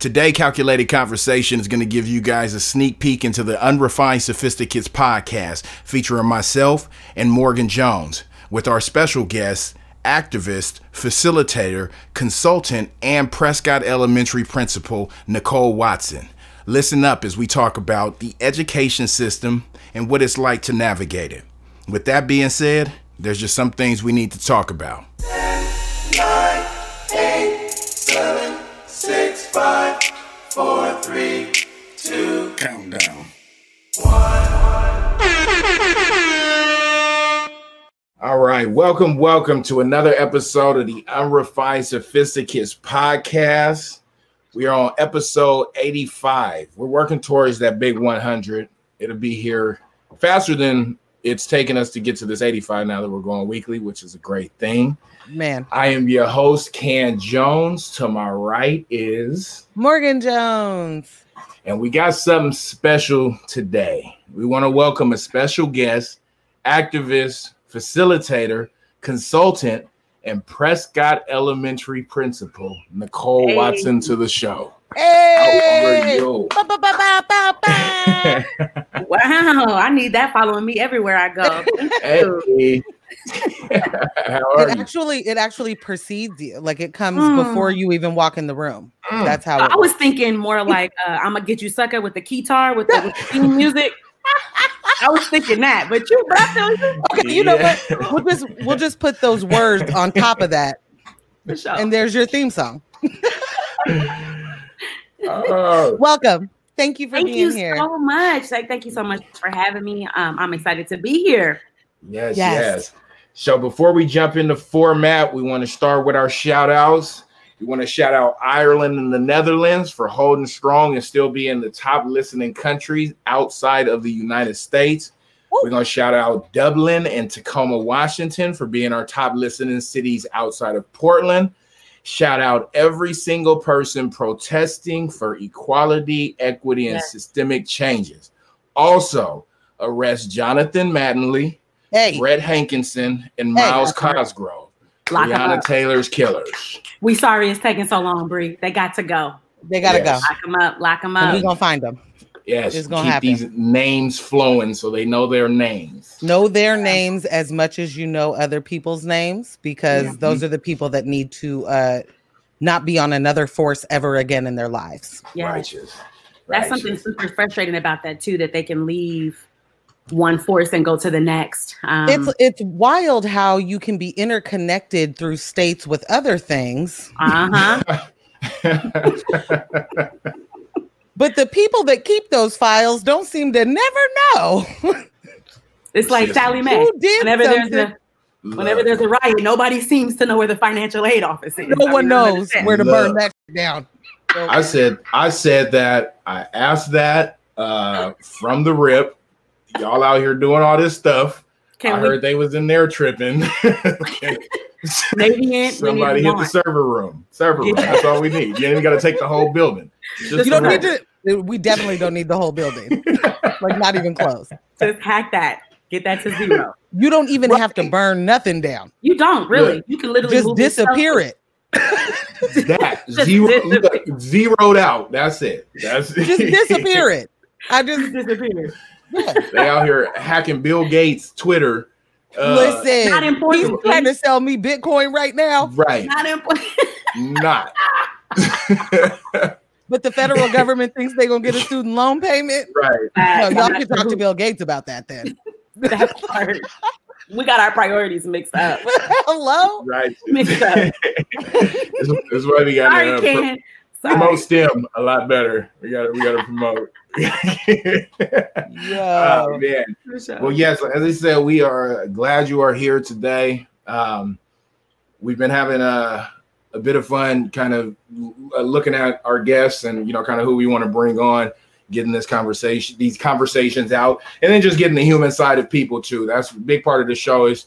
Today, Calculated Conversation is going to give you guys a sneak peek into the Unrefined Sophisticates podcast featuring myself and Morgan Jones with our special guest, activist, facilitator, consultant, and Prescott Elementary principal, Nicole Watson. Listen up as we talk about the education system and what it's like to navigate it. With that being said, there's just some things we need to talk about. nine, eight, seven, six, five, four, three, two, Countdown. All right, welcome, welcome to another episode of the Unrefined Sophisticates podcast. We are on episode 85. We're working towards that big 100. It'll be here faster than it's taken us to get to this 85 now that we're going weekly, which is a great thing. Man, I am your host, Can Jones. To my right is, Morgan Jones. and we got something special today. We want to welcome a special guest, activist, facilitator, consultant, and Prescott Elementary principal, Nicole Hey. Watson, to the show. Hey! ba, ba, ba. Wow, I need that following me everywhere I go. hey. How are It you? actually, it actually precedes you. Like it comes Mm. before you even walk in the room. Mm. That's how it I was thinking more like uh, I'm gonna get you sucker with the guitar with the, with the music. I was thinking that, but you, but I feel you Okay, you know Yeah. what? We'll just we'll just put those words on top of that, for sure. and there's your theme song. Oh, Welcome. Thank you for thank being you here. so much. Like, thank you so much for having me. Um, I'm excited to be here. Yes, Yes. yes. So before we jump into format, we want to start with our shout outs. We want to shout out Ireland and the Netherlands for holding strong and still being the top listening countries outside of the United States. We're going to shout out Dublin and Tacoma, Washington for being our top listening cities outside of Portland. Shout out every single person protesting for equality, equity, and Yes. systemic changes. Also, arrest Jonathan Mattingly, Hey, Brett Hankinson, and Hey, Miles. Cosgrove. Lock 'em Breonna up. Taylor's killers. We sorry it's taking so long, Bree. They got to go. they gotta Yes. Lock them up. Lock them go. And up. we're gonna find them. Yes, It's gonna keep happen. these names flowing so they know their names. Know their names as much as you know other people's names, because Yeah. those are the people that need to uh, not be on another force ever again in their lives. Yeah. Righteous. That's Righteous. something super frustrating about that too. That they can leave one force and go to the next. Um, it's it's wild how you can be interconnected through states with other things, uh huh. but the people that keep those files don't seem to never know It's like Sallie Mae. who did Whenever there's a whenever there's a riot, nobody seems to know where the financial aid office is. No I one mean, knows understand. where to Look. burn that down. So- I said, I said that. I asked that uh, from the rip. Y'all out here doing all this stuff. Can I we heard they was in there tripping. maybe Somebody hit the server room. Server room. That's all we need. You ain't even got to take the whole building. Just you don't need to. We definitely don't need the whole building. like not even close. just hack that. Get that to zero. You don't even have to burn nothing down. You don't really. Look, You can literally Just move yourself. disappear it. That zero, disappear. zeroed out. That's it. That's Just disappear it. I just Disappear. Yeah. they out here hacking Bill Gates' Twitter. Uh, listen. Not He's important. trying to sell me Bitcoin right now, Right. Not important. Not. but the federal government thinks they're gonna get a student loan payment. right. No, y'all can talk to Bill Gates about that then. that part. We got our priorities mixed up. Hello? Right. Mixed up. this, this is why we got Sorry, to uh, pro- Ken. promote Sorry. STEM a lot better. We got to we got to promote. yeah. oh man. Sure. Well, yes, as I said, we are glad you are here today. Um, we've been having a, a bit of fun, kind of looking at our guests and you know, kind of who we want to bring on, getting this conversation, these conversations out, and then just getting the human side of people too. That's a big part of the show is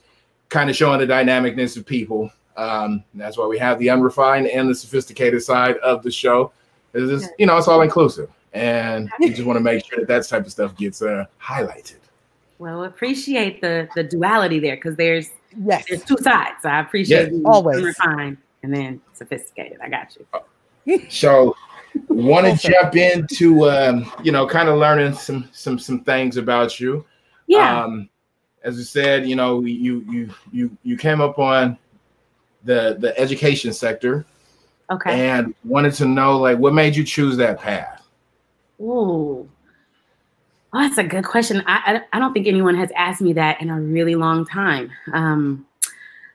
kind of showing the dynamicness of people. Um, that's why we have the unrefined and the sophisticated side of the show. It's just, you know, it's all inclusive, and we just want to make sure that that type of stuff gets uh, highlighted. Well, appreciate the the duality there because there's Yes. there's two sides. So I appreciate Yeah, you always. refined and then sophisticated. I got you. So want to jump into um, you know kind of learning some some some things about you. Yeah. Um, as I said, you know, you you you you came up on the the education sector okay. and wanted to know like what made you choose that path. Ooh. Oh, that's a good question. I, I I don't think anyone has asked me that in a really long time. Um,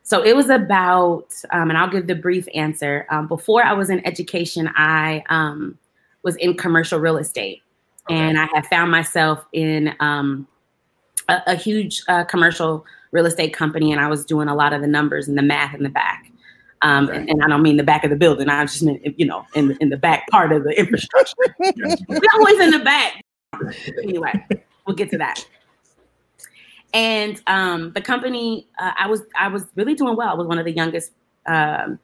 so it was about, um, and I'll give the brief answer. Um, before I was in education, I um, was in commercial real estate, and I had found myself in um, a, a huge uh, commercial real estate company, and I was doing a lot of the numbers and the math in the back. Um, Okay. and, and I don't mean the back of the building. I just mean, you know, in the, in the back part of the infrastructure. We're always in the back. Anyway, we'll get to that. And um, the company, uh, I was I was really doing well. I was one of the youngest um,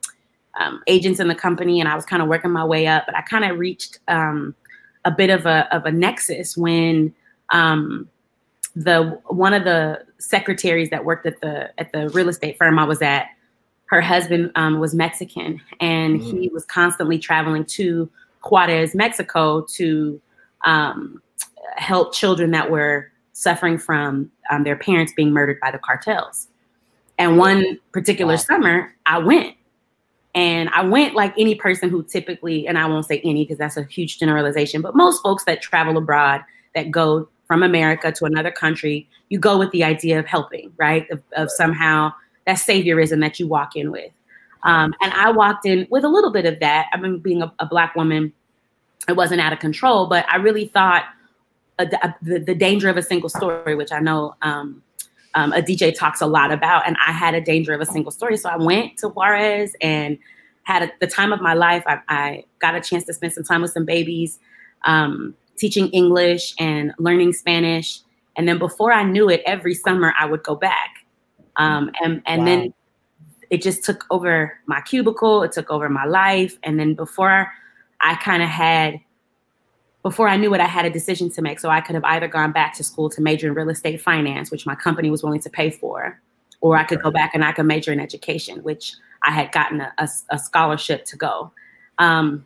um, agents in the company, and I was kind of working my way up. But I kind of reached um, a bit of a of a nexus when um, the one of the secretaries that worked at the at the real estate firm I was at, her husband um, was Mexican, and he was constantly traveling to Juarez, Mexico, to um, help children that were suffering from um, their parents being murdered by the cartels. And one particular Wow. summer, I went. And I went like any person who typically, and I won't say any because that's a huge generalization, but most folks that travel abroad that go from America to another country, you go with the idea of helping, right? Of, of somehow that saviorism that you walk in with. Um, and I walked in with a little bit of that. I mean, being a, a Black woman, it wasn't out of control, but I really thought uh, the, uh, the, the danger of a single story, which I know um, um, Adichie talks a lot about, and I had a danger of a single story. So I went to Juarez and had a, the time of my life. I, I got a chance to spend some time with some babies, um, teaching English and learning Spanish. And then before I knew it, every summer I would go back. Um, and and Wow. then it just took over my cubicle, it took over my life. And then before I kind of had before I knew it, I had a decision to make. So I could have either gone back to school to major in real estate finance, which my company was willing to pay for, or I could go back and I could major in education, which I had gotten a, a- a scholarship to go. Um,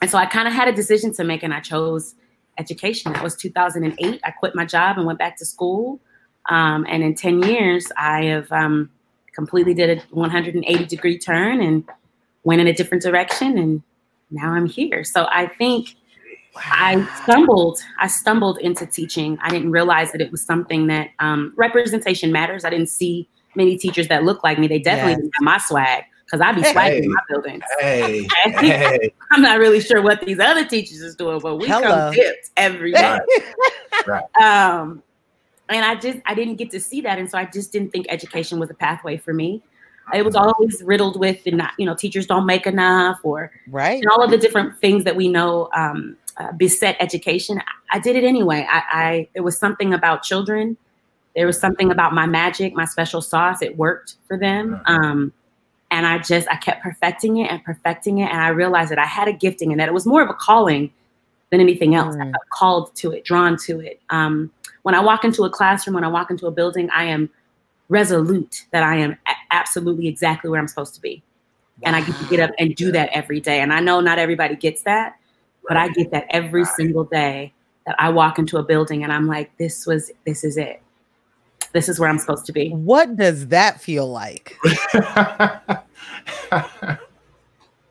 and so I kind of had a decision to make, and I chose education. That was 2008. I quit my job and went back to school. Um, and in 10 years, I have um, completely did a 180 degree turn and went in a different direction. And now I'm here. So I think I stumbled. I stumbled into teaching. I didn't realize that it was something that um, representation matters. I didn't see many teachers that look like me. They definitely Yes. didn't have my swag because I be swagging Hey. my buildings. Hey, hey, I'm not really sure what these other teachers is doing, but we Hello. come dipped every day. right. Um, and I just I didn't get to see that, and so I just didn't think education was a pathway for me. It was always riddled with, the not you know, teachers don't make enough, or right? and all of the different things that we know um, uh, beset education. I, I did it anyway. I, I there was something about children. There was something about my magic, my special sauce. It worked for them, um, and I just I kept perfecting it and perfecting it, and I realized that I had a gifting and that it was more of a calling than anything else. I Mm. felt called to it, drawn to it. Um, when I walk into a classroom, when I walk into a building, I am resolute that I am a- absolutely exactly where I'm supposed to be and I get to get up and do that every day. And I know not everybody gets that, but I get that every single day that I walk into a building and I'm like, this was, this is it. This is where I'm supposed to be. What does that feel like?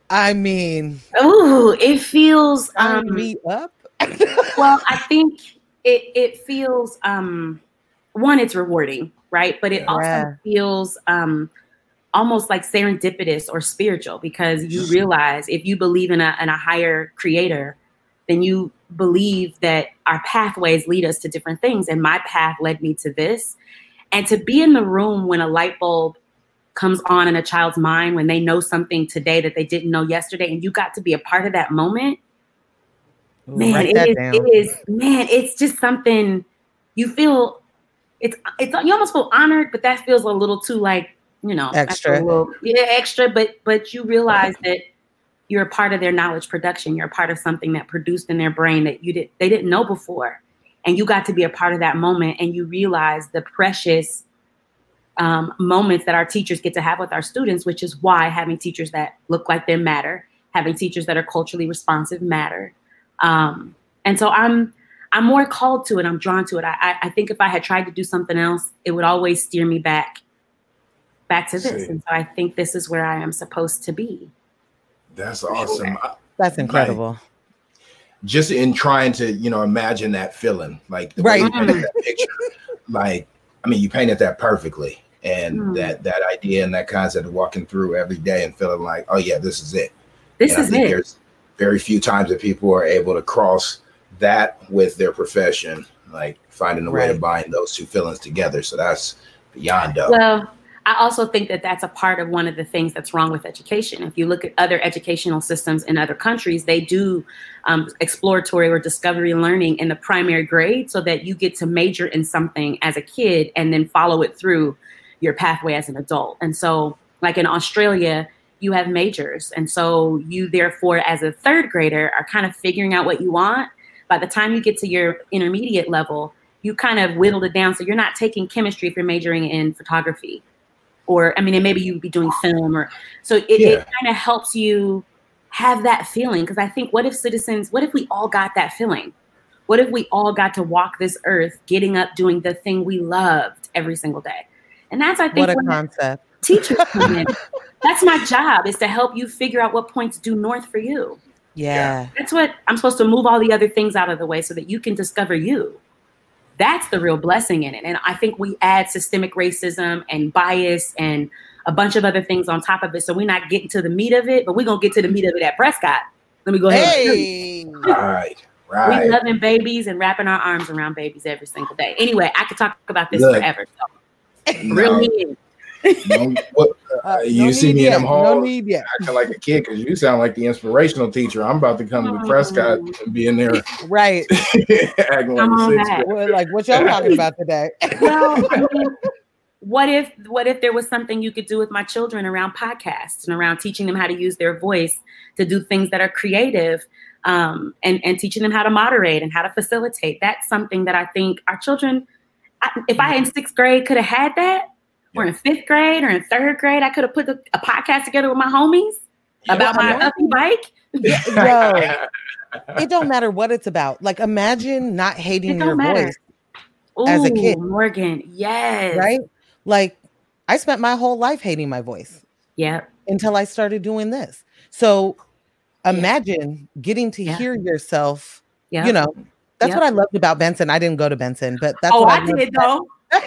I mean, Ooh, it feels, um, me up. well, I think it, it feels, um, one, it's rewarding, right? But it Yeah. also feels, um, almost like serendipitous or spiritual because you realize if you believe in a, in a higher creator, then you believe that our pathways lead us to different things. And my path led me to this. And to be in the room when a light bulb comes on in a child's mind, when they know something today that they didn't know yesterday, and you got to be a part of that moment, Ooh, man, it is, down. it is, man, it's just something you feel. It's it's you almost feel honored, but that feels a little too like you know Extra. little- yeah, extra. But but you realize that you're a part of their knowledge production. You're a part of something that produced in their brain that you did they didn't know before, and you got to be a part of that moment, and you realize the precious um, moments that our teachers get to have with our students, which is why having teachers that look like them matter, having teachers that are culturally responsive matter. Um, and so I'm I'm more called to it. I'm drawn to it. I, I think if I had tried to do something else, it would always steer me back back to this. See. And so I think this is where I am supposed to be. That's awesome. I- That's incredible. just in trying to you know imagine that feeling like the way Right. you painted that picture like i mean you painted that perfectly. And Mm. that that idea and that concept of walking through every day and feeling like oh yeah this is it. This and I is think it. there's very few times that people are able to cross that with their profession like finding a way to bind those two feelings together. So that's beyond dope Well, I also think that that's a part of one of the things that's wrong with education. If you look at other educational systems in other countries, they do um, exploratory or discovery learning in the primary grade so that you get to major in something as a kid and then follow it through your pathway as an adult. And so, like in Australia, you have majors. And so, you therefore, as a third grader, are kind of figuring out what you want. By the time you get to your intermediate level, you kind of whittled it down. So, you're not taking chemistry if you're majoring in photography or I mean, and maybe you'd be doing film or so it, Yeah. it kind of helps you have that feeling. Because I think, what if citizens, what if we all got that feeling? What if we all got to walk this earth, getting up, doing the thing we loved every single day? And that's, I think, What a concept. teachers come in. That's my job is to help you figure out what points do north for you. Yeah. That's what I'm supposed to move all the other things out of the way so that you can discover you. That's the real blessing in it. And I think we add systemic racism and bias and a bunch of other things on top of it. So we're not getting to the meat of it, but we're going to get to the meat of it at Prescott. Let me go ahead. and tell. Hey. right We right loving babies and wrapping our arms around babies every single day. Anyway, I could talk about this Look. forever. So, No, real mean. No, what, Uh, you no see need me in yet. them halls No acting like a kid because you sound like the inspirational teacher. I'm about to come to Prescott and be in there Right. acting like Come a on sixth back. grade. Well, like what y'all talking about today? well, I mean, what if what if there was something you could do with my children around podcasts and around teaching them how to use their voice to do things that are creative um, and and teaching them how to moderate and how to facilitate? That's something that I think our children. I, if I in sixth grade could have had that, or in fifth grade or in third grade, I could have put a, a podcast together with my homies about my Yeah. Huffy bike. Yo, it don't matter what it's about. Like imagine not hating your matter. voice, As a kid. Morgan, yes, right? Like I spent my whole life hating my voice Yep. until I started doing this. So imagine getting to Yeah. hear yourself, Yep. you know. That's Yep. what I loved about Benson. I didn't go to Benson, but that's oh, what I loved did though.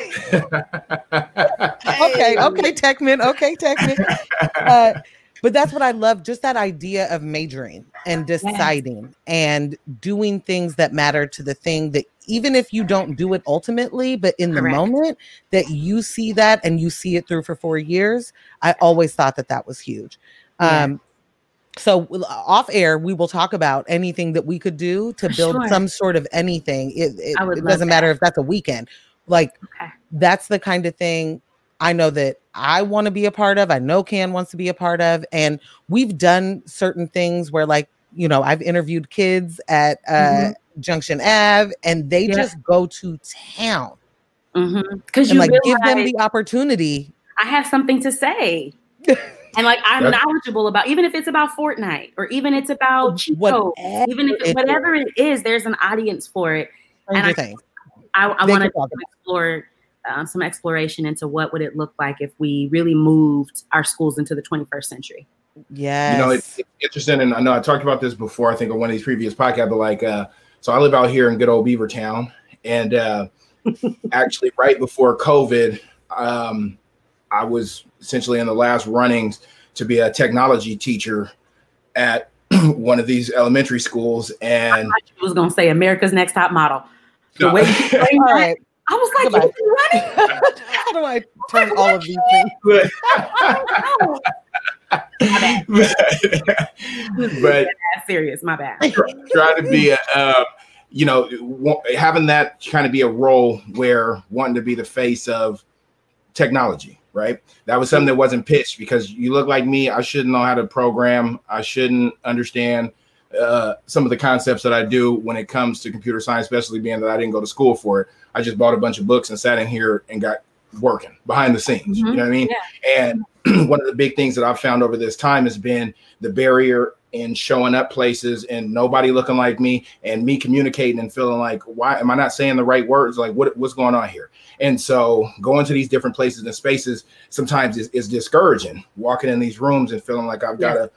okay, okay, Techman, okay, Techman. Uh, but that's what I love, just that idea of majoring and deciding and doing things that matter to the thing that even if you don't do it ultimately, but in the Correct. moment that you see that and you see it through for four years, I always thought that that was huge. Yeah. Um, so off air, we will talk about anything that we could do to build sure. some sort of anything. It, it, it doesn't matter if that's a weekend. Like Okay. that's the kind of thing I know that I want to be a part of. I know Can wants to be a part of. And we've done certain things where, like, you know, I've interviewed kids at uh, Mhm. Junction Ave and they Yeah. just go to town Because and you like give them the opportunity. I have something to say. and like I'm That's- knowledgeable about even if it's about Fortnite or even it's about Chico, Whatever even if it is. whatever it is, there's an audience for it. Stranger I- things. I, I They want to can talk about explore um, some exploration into what would it look like if we really moved our schools into the 21st century. Yeah, You know, it's, it's interesting, and I know I talked about this before. I think on one of these previous podcasts, but like, uh, so I live out here in good old Beavertown, and uh, actually, right before COVID, um, I was essentially in the last runnings to be a technology teacher at one of these elementary schools, and I was going to say America's Next Top Model. The way you framed all that, right. I was like, you running? How do I turn all of these things? but, but that's serious. My bad. try to be a, uh, you know, having that kind of be a role where wanting to be the face of technology, right? That was something that wasn't pitched because you look like me. I shouldn't know how to program. I shouldn't understand uh, some of the concepts that I do when it comes to computer science, especially being that I didn't go to school for it. I just bought a bunch of books and sat in here and got working behind the scenes. You Mhm. know what I mean? And one of the big things that I've found over this time has been the barrier in showing up places and nobody looking like me and me communicating and feeling like, why am I not saying the right words? Like, what, what's going on here? And so going to these different places and spaces sometimes is, is discouraging. Walking in these rooms and feeling like I've got to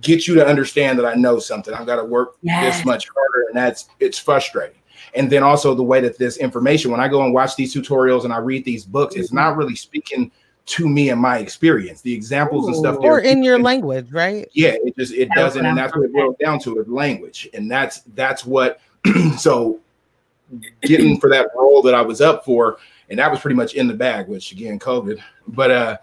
get you to understand that I know something. I've got to work Yes. this much harder, and that's it's frustrating. And then also the way that this information, when I go and watch these tutorials and I read these books, it's not really speaking to me and my experience. The examples and stuff, or in your language, right? yeah, it just it That was doesn't, and that's what it boils down to is language, and that's that's what. so, getting for that role that I was up for, and that was pretty much in the bag, which again, COVID. But uh,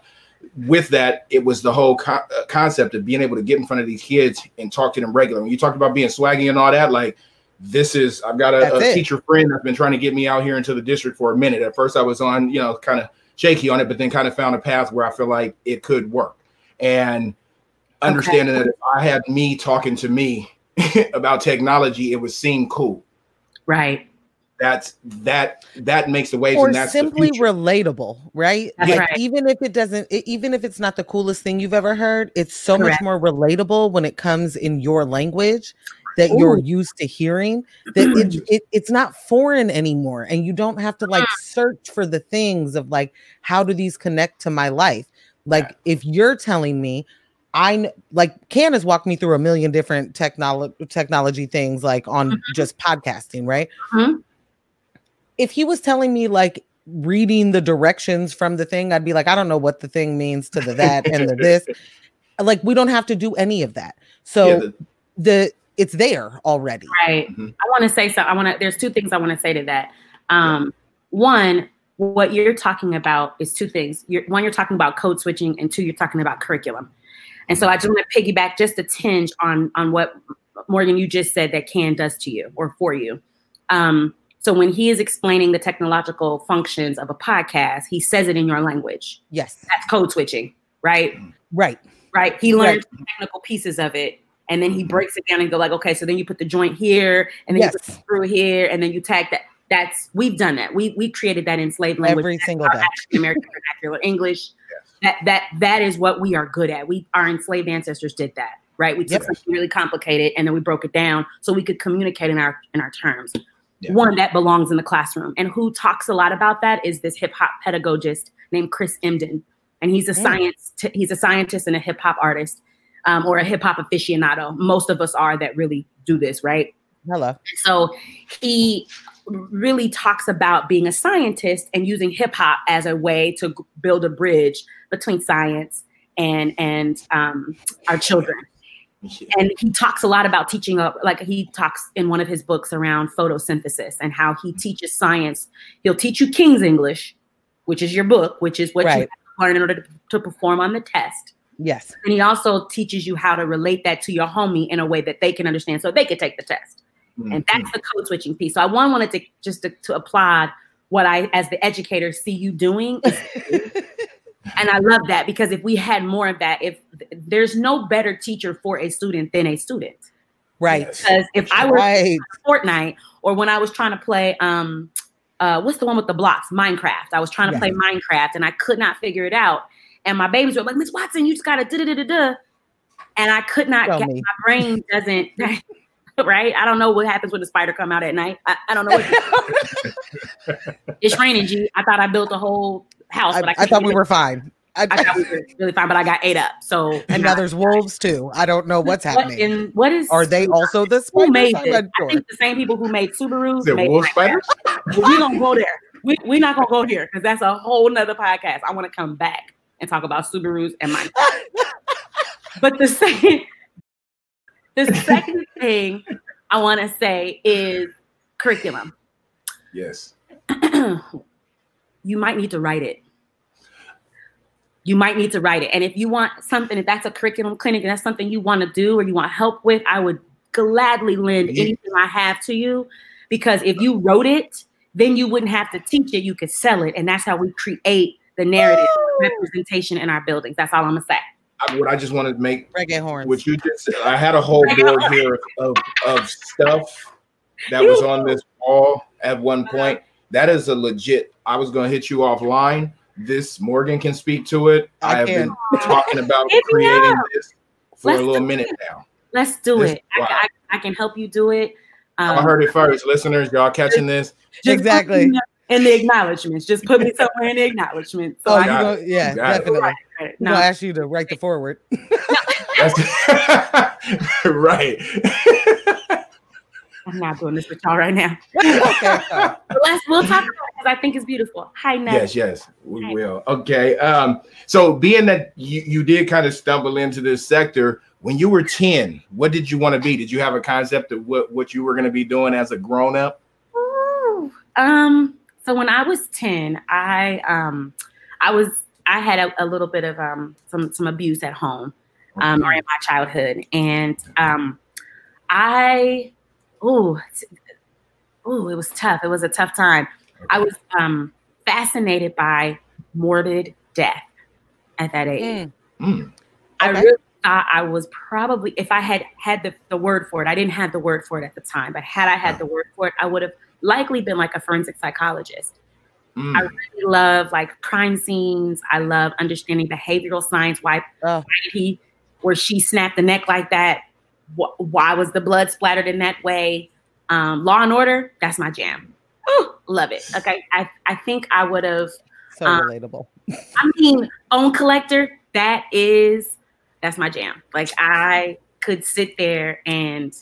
with that, it was the whole co- uh, concept of being able to get in front of these kids and talk to them regularly. When you talked about being swaggy and all that, like this is, I've got a, a teacher friend that's been trying to get me out here into the district for a minute. At first, I was on, you know, kind of shaky on it, but then kind of found a path where I feel like it could work. And understanding that if I had me talking to me about technology, it would seem cool. Right. That's that that makes the waves, or and that's simply the relatable, right? That's like right. even if it doesn't, even if it's not the coolest thing you've ever heard, it's so Correct. much more relatable when it comes in your language that you're used to hearing. That it, it it's not foreign anymore, and you don't have to like search for the things of like how do these connect to my life. Like if you're telling me. I like Can has walked me through a million different technology technology things like on Mhm. just podcasting, right? Mhm. If he was telling me like reading the directions from the thing, I'd be like, I don't know what the thing means to the that and the this. Like, we don't have to do any of that. So Yeah, the- the it's there already. Right. Mhm. I want to say something. I want to. There's two things I want to say to that. Um, One, what you're talking about is two things. You're, one, you're talking about code switching, and two, you're talking about curriculum. And so I just want to piggyback just a tinge on on what Morgan you just said that Can does to you or for you. Um, so when he is explaining the technological functions of a podcast, he says it in your language. Yes. That's code switching, right? Right. right? He learns the technical pieces of it, and then he breaks it down and go like, okay, so then you put the joint here, and then you put the Yes. screw here, and then you tag that. That's we've done that. We we created that in slave language. Every That's single day. American vernacular English. That that that is what we are good at. We our enslaved ancestors did that, right? We took Yep. something really complicated and then we broke it down so we could communicate in our in our terms. Yeah. One that belongs in the classroom, and who talks a lot about that is this hip hop pedagogist named Chris Emdin, and he's a Mm. science t- he's a scientist and a hip hop artist, um, or a hip hop aficionado. Most of us are that really do this, right? Hello. So he really talks about being a scientist and using hip hop as a way to build a bridge between science and and um, our children. And he talks a lot about teaching up, like he talks in one of his books around photosynthesis and how he mm-hmm. teaches science. He'll teach you King's English, which is your book, which is what you Right. have to learn in order to, to perform on the test. Yes. And he also teaches you how to relate that to your homie in a way that they can understand so they can take the test and mm-hmm. that's the code switching piece. So I one wanted to just to, to applaud what I, as the educator, see you doing, and I love that because if we had more of that, if there's no better teacher for a student than a student, Right. Because if I were Right. Fortnite or when I was trying to play, um, uh, what's the one with the blocks? Minecraft. I was trying to Yeah. play Minecraft and I could not figure it out, and my babies were like, Miss Watson, you just gotta da da da da da, and I could not Tell get me. my brain doesn't. right? I don't know what happens when the spider come out at night. I, I don't know. What, it's raining, G. I thought I built a whole house, but I, I, I thought we were fine. I, I thought we were really fine, but I got ate up. So and now there's wolves too. I don't know what's what, happening. in, what is Are they also the who made I'm this? not I think the same people who made Subarus Is it made wolf Minecraft. spiders? But we gonna go there. We we not gonna go here because that's a whole nother podcast. I want to come back and talk about Subarus and my. but the second, the second thing I want to say is curriculum. Yes. you might need to write it. You might need to write it. And if you want something, if that's a curriculum clinic and that's something you want to do or you want help with, I would gladly lend Yeah. anything I have to you. Because if you wrote it, then you wouldn't have to teach it. You could sell it. And that's how we create the narrative representation in our buildings. That's all I'm gonna say. I, what I just wanted to make Reggae horns. what you just said. I had a whole board here of, of stuff that was on this wall at one point that is a legit. I was going to hit you offline. This Morgan can speak to it. I, I have can. been talking about creating up. this for Let's a little minute it. now. Let's do This- it. I, wow. I, I can help you do it. Um, I heard it first, listeners. Y'all catching this? Exactly. me In the acknowledgments, just put me somewhere in the acknowledgments. So Oh, I you got go, it. yeah, You got it. definitely. Right. I'm No, gonna ask you to write the foreword. Right. I'm not doing this with y'all right now. okay. Let's we'll talk about it because I think it's beautiful. Hi, Nat. yes, yes, we will. Okay. Um, so being that you, you did kind of stumble into this sector when you were 10, what did you want to be? Did you have a concept of what, what you were going to be doing as a grown up? Ooh. Um. So when I was ten, I um, I was I had a, a little bit of um some some abuse at home, um, or in my childhood, and um, I, ooh, t- ooh, it was tough. It was a tough time. I was um fascinated by morbid death at that age. Mm, Mm, I really thought I was probably, if I had had the, the word for it, I didn't have the word for it at the time, but had I had the word for it, I would have likely been like a forensic psychologist. mm. I really love like crime scenes. I love understanding behavioral science. Why, Oh. why did he or she snapped the neck like that? Wh- Why was the blood splattered in that way? Um, Law and Order, that's my jam. Ooh, love it. Okay, I, I think I would have so Um, relatable. I mean, own collector, that is that's my jam. Like I could sit there and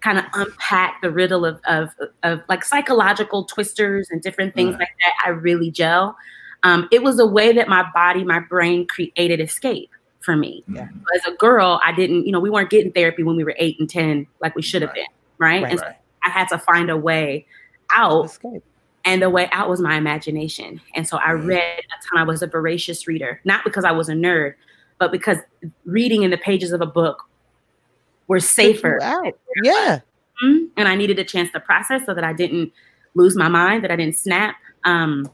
kind of unpack the riddle of of, of like psychological twisters and different things Right. like that. I really gel. Um, it was a way that my body, my brain created escape for me. Yeah. As a girl, I didn't, you know, we weren't getting therapy when we were eight and ten like we should have Right. been, right? Right. And so Right. I had to find a way out Escape. and the way out was my imagination. And so I Mhm. read a ton. I was a voracious reader, not because I was a nerd, but because reading in the pages of a book were safer. Yeah. Mhm. And I needed a chance to process so that I didn't lose my mind, that I didn't snap. Um,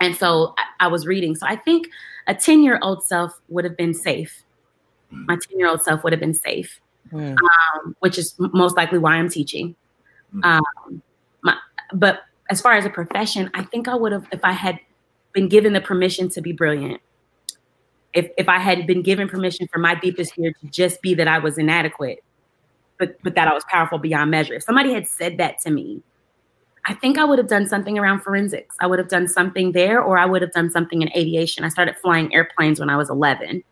and so I, I was reading. So I think a 10 year old self would have been safe. My 10 year old self would have been safe Mm. um, which is most likely why I'm teaching. Mm. Um, my, but as far as a profession, I think I would have, if I had been given the permission to be brilliant, if, if I had been given permission for my deepest fear to just be that I was inadequate, but, but that I was powerful beyond measure, if somebody had said that to me, I think I would have done something around forensics. I would have done something there, or I would have done something in aviation. I started flying airplanes when I was 11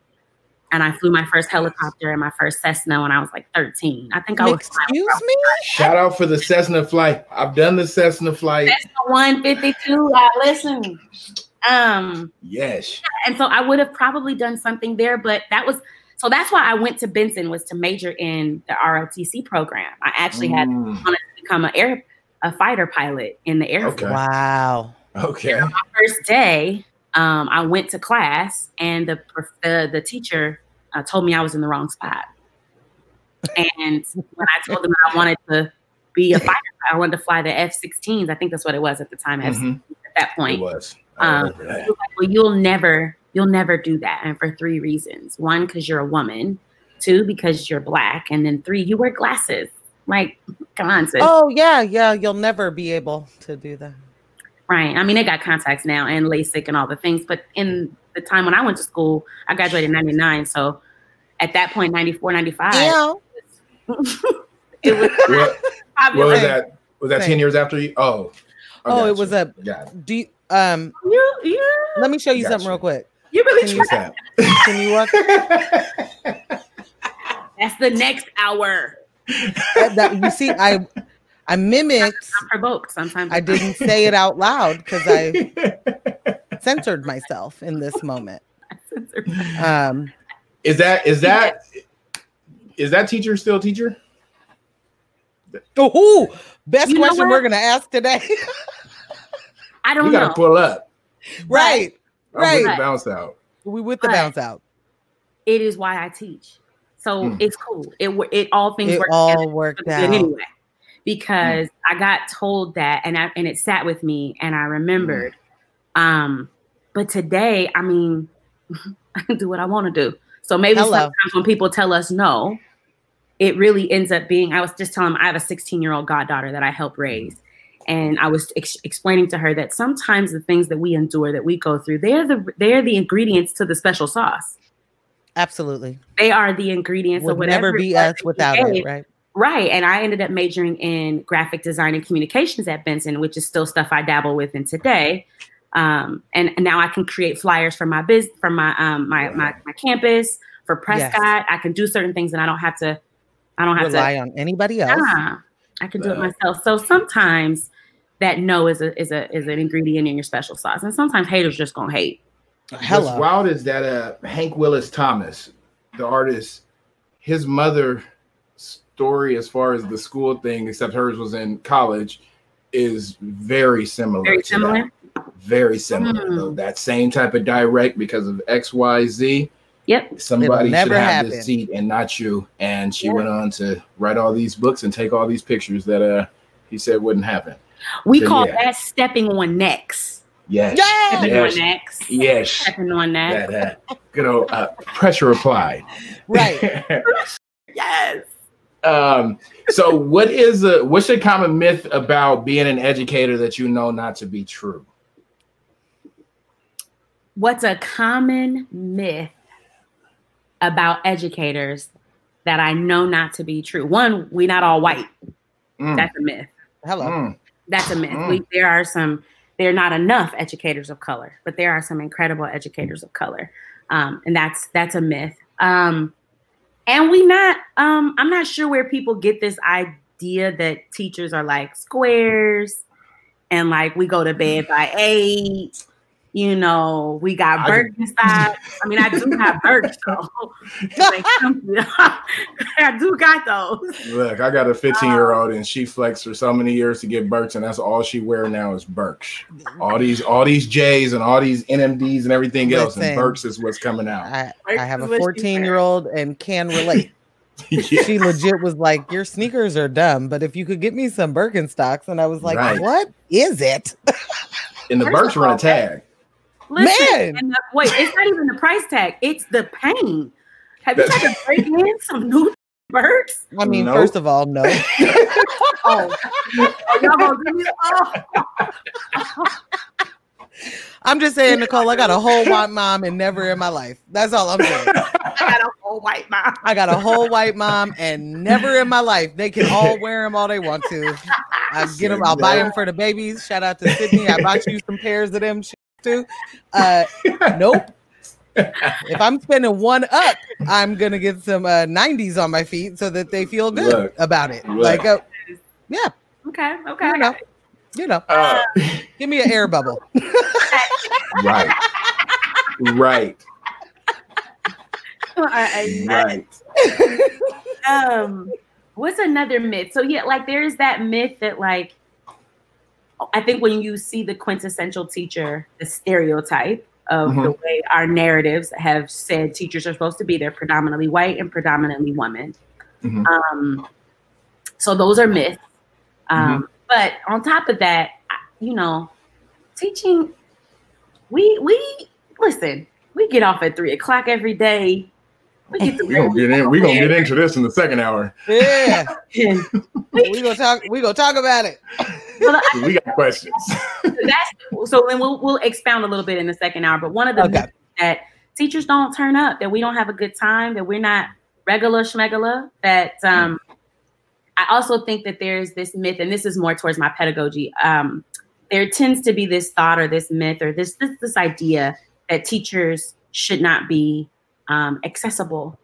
and I flew my first helicopter and my first Cessna when I was like 13. I think I was Excuse me? Shout out for the Cessna flight. I've done the Cessna flight. Cessna 152. Uh, listen, um, Yes. and so I would have probably done something there, but that was so that's why I went to Benson was to major in the ROTC program. I actually had wanted to become an air a fighter pilot in the Air Force. Okay. Wow. Okay. first day, um, I went to class, and the prof- the, the teacher uh, told me I was in the wrong spot. And when I told them I wanted to be a fighter, I wanted to fly the F-16s. I think that's what it was at the time. F- Mhm. At that It point, was. Um, that. was like, well, you'll never, you'll never do that, and for three reasons: one, because you're a woman; two, because you're black; and then three, you wear glasses. Like, come on, sis. Oh yeah, yeah. You'll never be able to do that. Right. I mean, they got contacts now and LASIK and all the things, but in the time when I went to school, I graduated in 99. So at that point, 94, 95, Yeah. it was What, what was that? Was that Same. 10 years after you? Oh. I Oh, got it was you. a- Got it. Do you, um. You, you, Let me show you Gotcha. something real quick. you really Can you- try. That? Can you walk? That's the next hour. That, that- you see, I I mimicked. I'm provoked sometimes. I didn't say it out loud because I censored myself in this moment. Um, is that is that is that teacher still a teacher? oh, best You question we're gonna ask today. I don't know. You gotta know. pull up. right, I'm with the right. bounce out. We with the But- bounce out. It is why I teach. So Mm. it's cool. It it all things It work all worked out. anyway because I got told that and I, and it sat with me and I remembered. Um, but today, I mean, I can do what I want to do. So maybe Hello. sometimes when people tell us no, it really ends up being. I was just telling them I have a 16 year old goddaughter that I help raise, and I was ex- explaining to her that sometimes the things that we endure, that we go through, they're the they're the ingredients to the special sauce. Absolutely. They are the ingredients Would of whatever never be us that you without it, right? Right. And I ended up majoring in graphic design and communications at Benson, which is still stuff I dabble with in today. Um, and, and now I can create flyers for my biz, for my um my my, my campus, for Prescott. I can do certain things and I don't have to I don't have Rely to on anybody else. Nah, I can do it myself. So sometimes that no is a is a is an ingredient in your special sauce. And sometimes haters just gonna hate. Hello. What's wild is that uh, Hank Willis Thomas, the artist, his mother story as far as the school thing, except hers was in college, is very similar. Very similar. that. Very similar. Mm. though. That same type of direct because of X, Y, Z. Yep. Somebody should have happen. this seat and not you. And she Yeah. went on to write all these books and take all these pictures that uh he said wouldn't happen. We So, call yeah. that stepping on necks. Yes. Yeah. Stepping Yes. on necks. Yes. Stepping on necks. That uh, good old uh, pressure applied. Right. Yes. um, so what is a what's a common myth about being an educator that you know not to be true? What's a common myth about educators that I know not to be true? One, we not all white. Mm, That's a myth. Hello. mm, That's a myth. Mm. We, there are some, there are not enough educators of color, but there are some incredible educators of color. Um, and that's that's a myth. Um, and we not, um, I'm not sure where people get this idea that teachers are like squares and like we go to bed by eight. You know, we got I Birkenstocks. I mean, I do have Birks, though. I do got those. Look, I got a 15 year old and she flexed for so many years to get Birks, and that's all she wear now is Birks. All these, all these J's and all these NMDs and everything else, and Listen. Birks is what's coming out. I, I have a 14 year old and can relate. Yeah. She legit was like, Your sneakers are dumb, but if you could get me some Birkenstocks, and I was like, Right. What is it? And the First Birks run a tag. Listen, Man. and the, wait, it's not even the price tag; it's the pain. Have you tried to break in some new birds? I mean, Nope. first of all, no. Oh, y'all gonna give me? Oh, I'm just saying, Nicole, I got a whole white mom and never in my life. That's all I'm saying. I got a whole white mouth. I got a whole white mom and never in my life. They can all wear them all they want to. I get them. I'll buy them for the babies. Shout out to Sydney. I bought you some pairs of them shit too. Uh, nope. If I'm spending one up, I'm gonna get some uh, 90s on my feet so that they feel good Look, about it. look. Like, uh, yeah, Okay, okay. you know, you know, Uh, give me an air bubble. right, right, I- I- right. um what's another myth so yeah like there's that myth that like i think when you see the quintessential teacher the stereotype of the way our narratives have said teachers are supposed to be they're predominantly white and predominantly women Mhm. um so those are myths um but on top of that you know teaching we we listen we get off at three o'clock every day We get we gonna get in. We gonna get into this in the second hour. Yeah, we gonna talk. We gonna talk about it. well, We got questions. that's so then we'll we'll expound a little bit in the second hour. But one of the Okay. myths that teachers don't turn up, that we don't have a good time, that we're not regular schmegula, that um I also think that there's this myth, and this is more towards my pedagogy. Um, there tends to be this thought or this myth or this this this idea that teachers should not be um, accessible.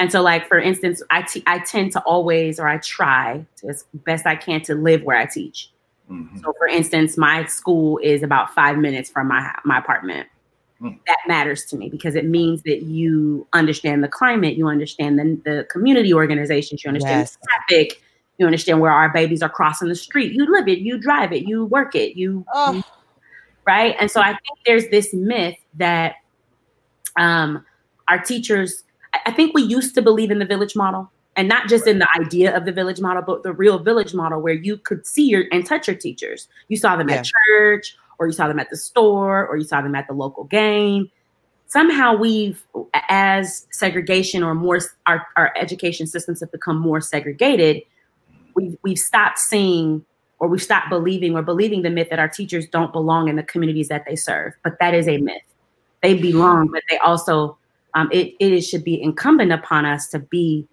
And so, like for instance, I te- I tend to always, or I try to, as best I can to live where I teach. Mhm. So, for instance, my school is about five minutes from my my apartment. Mm. That matters to me because it means that you understand the climate, you understand the, the community organizations, you understand Yes. the traffic, you understand where our babies are crossing the street. You live it, you drive it, you work it, you Oh, right? And so I think there's this myth that um, our teachers, I- think we used to believe in the village model and not just in the idea of the village model, but the real village model where you could see your and touch your teachers. You saw them Yeah. at church or you saw them at the store or you saw them at the local game. Somehow we've, as segregation or more, our, our education systems have become more segregated. We've, we've stopped seeing or we've stopped believing or believing the myth that our teachers don't belong in the communities that they serve. But that is a myth. They belong, but they also um, it, it should be incumbent upon us to be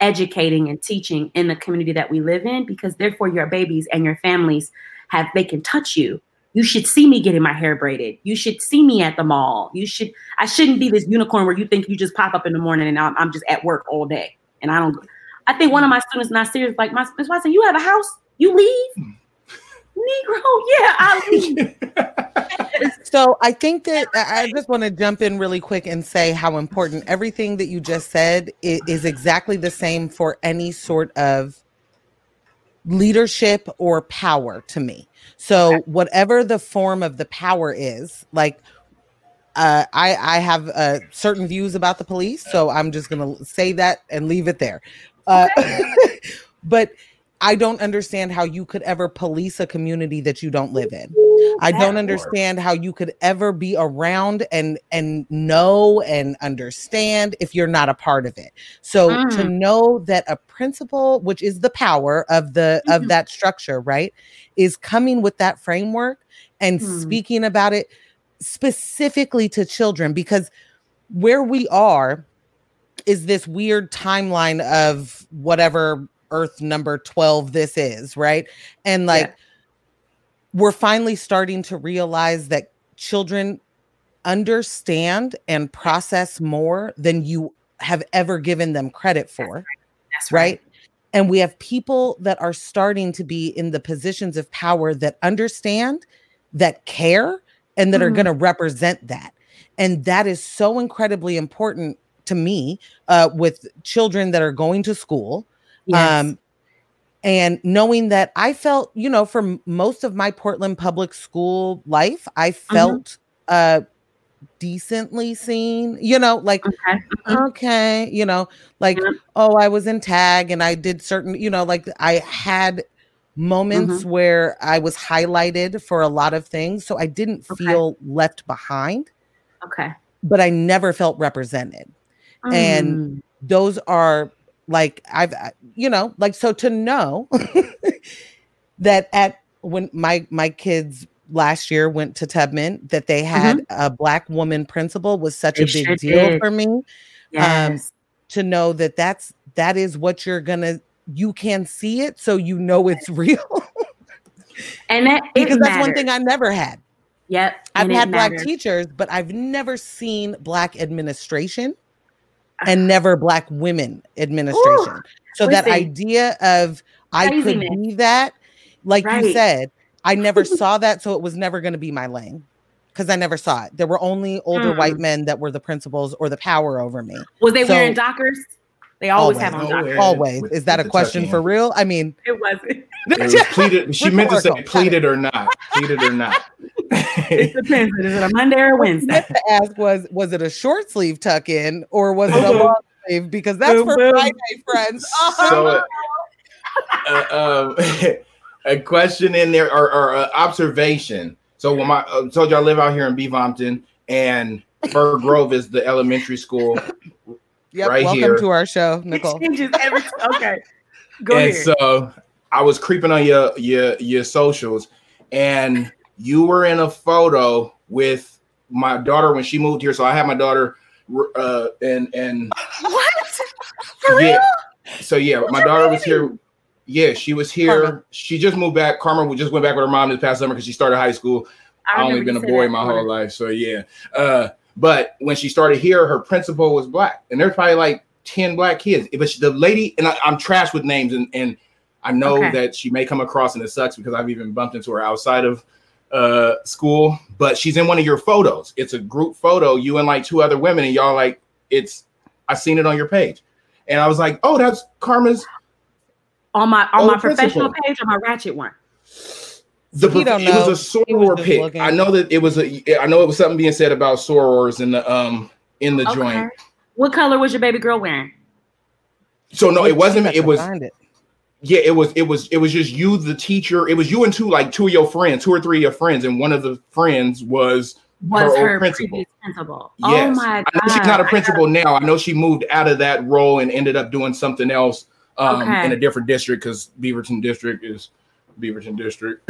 educating and teaching in the community that we live in because therefore your babies and your families have they can touch you. You should see me getting my hair braided. You should see me at the mall. You should i shouldn't be this unicorn where you think you just pop up in the morning and i'm, I'm just at work all day. And i don't i think one of my students not serious like my miss watson you have a house? You leave? Negro? Yeah i leave So I think that I just want to jump in really quick and say how important everything that you just said i- is, exactly the same for any sort of leadership or power to me. So whatever the form of the power is, like uh, I I have uh, certain views about the police, so I'm just gonna say that and leave it there. Uh, but I don't understand how you could ever police a community that you don't live in. I don't understand how you could ever be around and and know and understand if you're not a part of it. So to Mm. know that a principle, which is the power of the of Mhm. that structure, right, is coming with that framework and Hmm. speaking about it specifically to children because where we are is this weird timeline of whatever earth number 12 this is, right? And like Yeah. We're finally starting to realize that children understand and process more than you have ever given them credit for, that's right? And we have people that are starting to be in the positions of power that understand, that care, and that are Mhm. going to represent that. And that is so incredibly important to me uh, with children that are going to school yes. um and knowing that i felt you know for most of my portland public school life i Mm-hmm. felt uh decently seen you know like okay Mhm. okay you know like Yeah. oh i was in tag and i did certain you know like i had moments Mm-hmm. where i was highlighted for a lot of things so i didn't Okay. feel left behind okay but i never felt represented And- Mm. those are like I've you know like so to know that at when my my kids last year went to Tubman that they mm-hmm. had a black woman principal was such They a big sure deal did. for me um, yes to know that that's that is what you're gonna you can see it so you know it's real and that because that's one thing I never had. yep I've had black matters. teachers, but I've never seen black administration. And never black women administration. so that idea of I could be that, like you said, I never saw that, so it was never going to be my lane because I never saw it. There were only older Mm. white men that were the principals or the power over me. was they So- wearing dockers they always, have on Always. dockers Yeah, Always. with- Is that a question for real? I mean, it wasn't It was pleaded. She meant to say Rhetorical. pleaded or not. Pleaded or not. it depends is it a monday or a what wednesday meant to ask was was it a short sleeve tuck in or was it a long sleeve? Because that's Boom, for boom. Friday, friends. so, uh, um, a question in there or, or uh, observation. So when my I told you I live out here in Beavompton, and Fir Grove is the elementary school, Yep. right welcome here. to our show, it Nicole. changes every okay go and ahead so I was creeping on your your your socials, and you were in a photo with my daughter when she moved here. So I had my daughter, uh, and and what for yeah. real So yeah, my daughter was here. Yeah, she was here. Carmen. She just moved back. Carmen just went back with her mom this past summer because she started high school. I've only been a boy that. my whole life, so yeah. Uh, but when she started here, her principal was black, and there's probably like ten black kids. But she- the lady, and I, I'm trash with names, and and I know Okay. that she may come across, and it sucks because I've even bumped into her outside of uh school. But she's in one of your photos. It's a group photo, you and like two other women, and y'all like it's. I seen it on your page, and I was like, oh, that's Carmen's. on my on my the professional page or my ratchet one The He don't it was a He was soror just pic. looking. I know that it was a. I know it was something being said about sorors in the um in the joint. what color was your baby girl wearing So no, it wasn't. I It was it. yeah. It was it was it was just you, the teacher. It was you and two like two of your friends, two or three of your friends, and one of the friends was was Her her, principal. previous principal yes. oh my god I know she's not a principal now. I know she moved out of that role and ended up doing something else um, Okay. in a different district because Beaverton district is Beaverton District.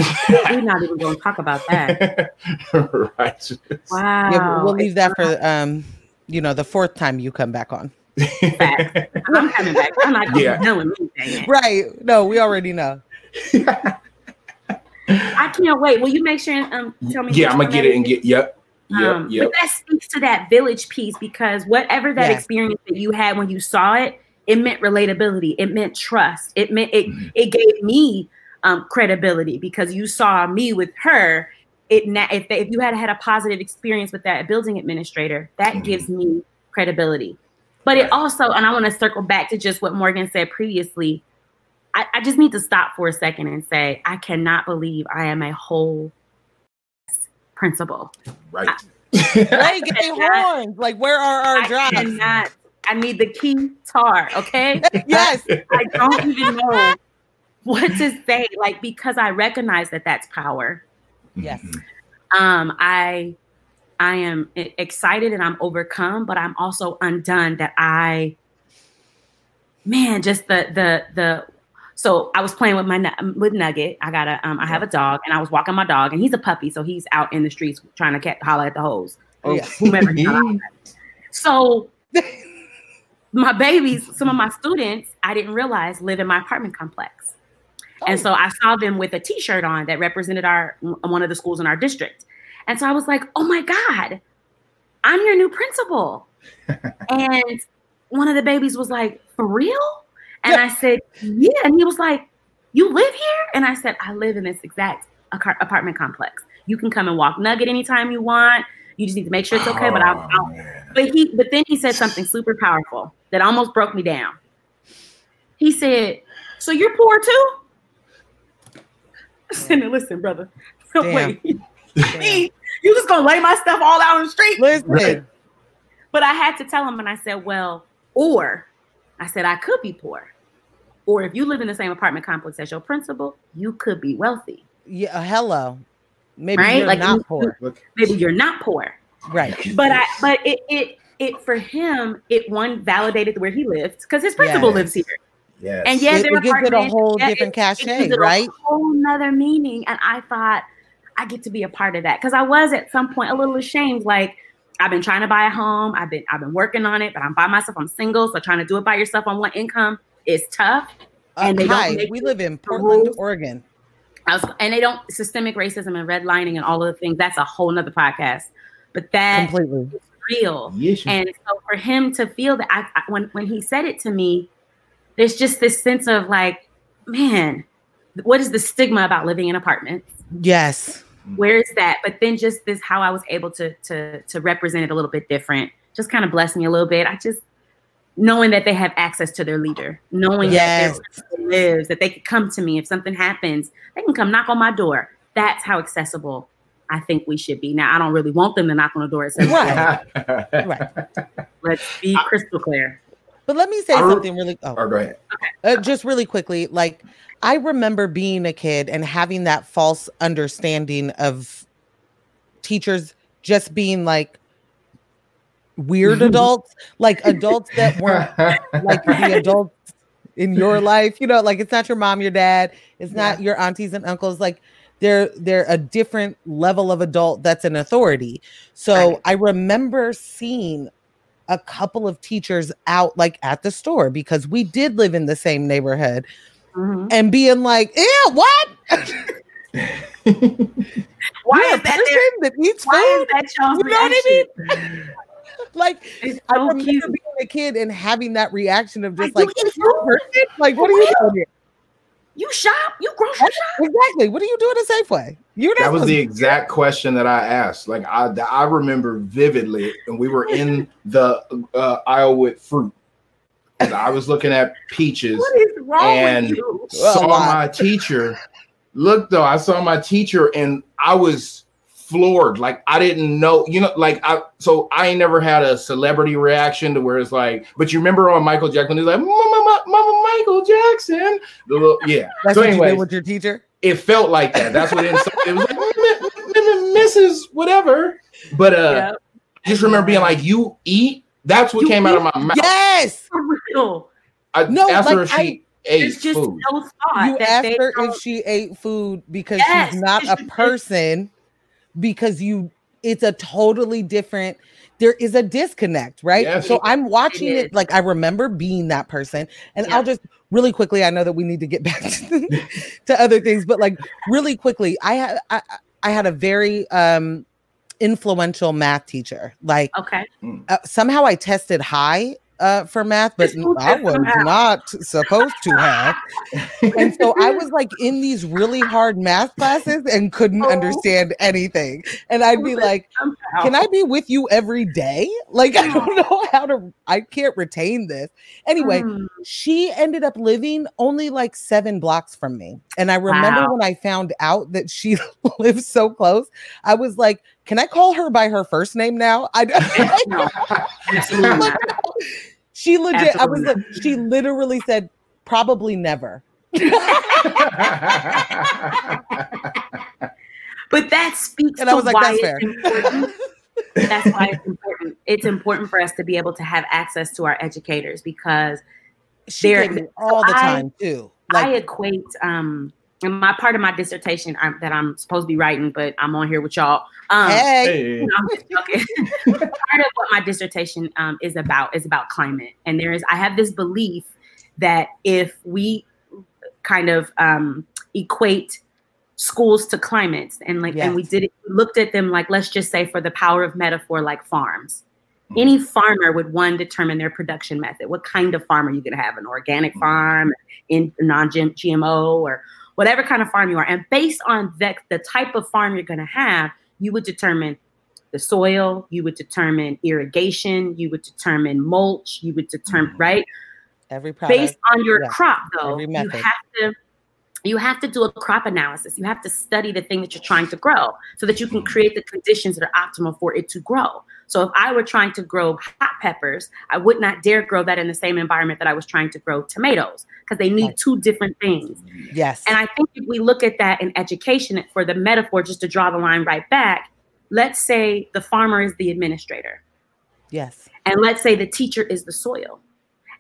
We're not even going to talk about that. right. Wow. Yeah, we'll- we'll leave that for um, you know, the fourth time you come back on. I'm coming back. I'm not going to Yeah. be done anything. Right. No, we already know. I can't wait. Will you make sure and um, tell me? yeah, I'm gonna get it and get yep. Yep. Um, yep. But that speaks to that village piece because whatever that Yes. experience that you had when you saw it, it meant relatability. It meant trust. It meant it. Mhm. It gave me um, credibility because you saw me with her. It if if you had had a positive experience with that building administrator, that Mhm. gives me credibility. But it also, and I want to circle back to just what Morgan said previously. I, I just need to stop for a second and say, I cannot believe I am a whole principal. Right. Play gay horns. Like, where are our I drops? cannot. I need the key tar. Okay. Yes. I don't even know what to say. Like because I recognize that that's power. Yes. Um, I I am excited and I'm overcome, but I'm also undone that I man, just the the the so I was playing with my with Nugget. I got a um I have a dog and I was walking my dog and he's a puppy, so he's out in the streets trying to cat, holler at the hoes or Yeah. whomever. he's trying to holler at. So my babies, some of my students, I didn't realize live in my apartment complex. And Oh. so I saw them with a T-shirt on that represented our one of the schools in our district. And so I was like, "Oh my god, I'm your new principal." and one of the babies was like, "For real?" And I said, "Yeah." And he was like, "You live here?" And I said, "I live in this exact apartment complex. You can come and walk Nugget anytime you want. You just need to make sure it's okay." But I'll, Oh, I'll but he but then he said something super powerful that almost broke me down. He said, So you're poor too? I said, listen, brother. Damn. Wait. I mean, you just gonna lay my stuff all out on the street? Listen. Right. But I had to tell him, and I said, Well, or I said I could be poor. Or if you live in the same apartment complex as your principal, you could be wealthy. Yeah. uh, Hello. Maybe Right? you're Like, not you- poor. Maybe you're not poor. Right. but I but it it it for him it one validated where he lived because his principal Yes. lives here Yes. and yeah It, their it gives it a whole yeah, different it- it cachet, gives it a right? whole nother meaning and I thought I get to be a part of that because I was at some point a little ashamed like I've been trying to buy a home I've been I've been working on it but I'm by myself I'm single so trying to do it by yourself on one income is tough Uh, and they don't we live in Portland, rules. Oregon. I was, and they don't systemic racism and redlining and all of the things that's a whole nother podcast but that Completely. real Yes, and so for him to feel that I, I when when he said it to me there's just this sense of like man what is the stigma about living in apartments Yes. where is that but then just this how i was able to to to represent it a little bit different just kind of blessed me a little bit i just knowing that they have access to their leader knowing Yes. that their lives that they can come to me if something happens they can come knock on my door that's how accessible i think we should be now i don't really want them to knock on the door at 7 Right. Right. let's be crystal clear But let me say I re- something really. Oh. Oh, go ahead. uh, just really quickly like i remember being a kid and having that false understanding of teachers just being like weird adults like adults that weren't like the adults in your life you know like it's not your mom your dad it's not your aunties and uncles like they're they're a different level of adult that's an authority so Right. i remember seeing a couple of teachers out like at the store because we did live in the same neighborhood Mhm. and being like yeah what why is a that that eats Why food is that You know what I mean? like It's I so remember cute. being a kid and having that reaction of just Like, like, you eat "You're a food? person? like what are you doing here? You shop, you grocery shop. Exactly. What are you doing at Safeway? You're not That was supposed the to- exact question that I asked. Like I, I remember vividly, and we were in the uh, aisle with fruit. And I was looking at peaches, What is wrong And- with you? Saw my teacher. Look though, I saw my teacher, and I was floored. Like I didn't know, you know, like I. So I ain't never had a celebrity reaction to where it's like. But you remember on Michael Jackson, he's like, "Mama, Mama, Mama Michael Jackson." The little, yeah. That's so what you did with your teacher. it felt like that. That's what it, it was like, "M- m- m- Mrs. Whatever. But uh, Yeah, I just remember being like, "You eat." That's what You came out of my mouth. Yes. for real. I No, asked her if like, she ate There's just food. no thought you asked her don't- if she ate food because Yes, she's not a you- person because you it's a totally different there is a disconnect right Yes. so i'm watching It it, is. like i remember being that person and Yeah. i'll just really quickly i know that we need to get back to, to other things but like really quickly i had I, I had a very um influential math teacher like okay. uh, somehow i tested high uh, for math, but I was not supposed to have. And so I was like in these really hard math classes and couldn't Oh. understand anything. And I'd be like, can I be with you every day? Like, I don't know how to, I can't retain this. Anyway, Hmm. she ended up living only like seven blocks from me. And I remember Wow. when I found out that she lived so close, I was like, can I call her by her first name now? I No, absolutely Like, not. she legit, I was Absolutely like, she literally said, probably never. But that speaks And to I was like, why that's it's fair. important. That's why it's important. It's important for us to be able to have access to our educators because She There- gave me all the I- time too. Like, I equate um and my part of my dissertation I'm, that I'm supposed to be writing, but I'm on here with y'all. Um, hey, I'm just joking. Part of what my dissertation um, is about is about climate, and there is I have this belief that if we kind of um, equate schools to climates, and like, and we did it, we looked at them like, let's just say, for the power of metaphor, like farms. Mhm. Any farmer would one determine their production method. What kind of farm are you going to have? An organic Mhm. farm, in non-GMO, or whatever kind of farm you are. And based on that, the type of farm you're going to have, you would determine the soil, you would determine irrigation, you would determine mulch, you would determine, Mhm. right? every product. Based on your yeah, crop, though, you have to you have to do a crop analysis. You have to study the thing that you're trying to grow so that you can Mhm. create the conditions that are optimal for it to grow. So if I were trying to grow hot peppers, I would not dare grow that in the same environment that I was trying to grow tomatoes because they need two different things. yes. And I think if we look at that in education for the metaphor, just to draw the line right back, let's say the farmer is the administrator, yes. and let's say the teacher is the soil.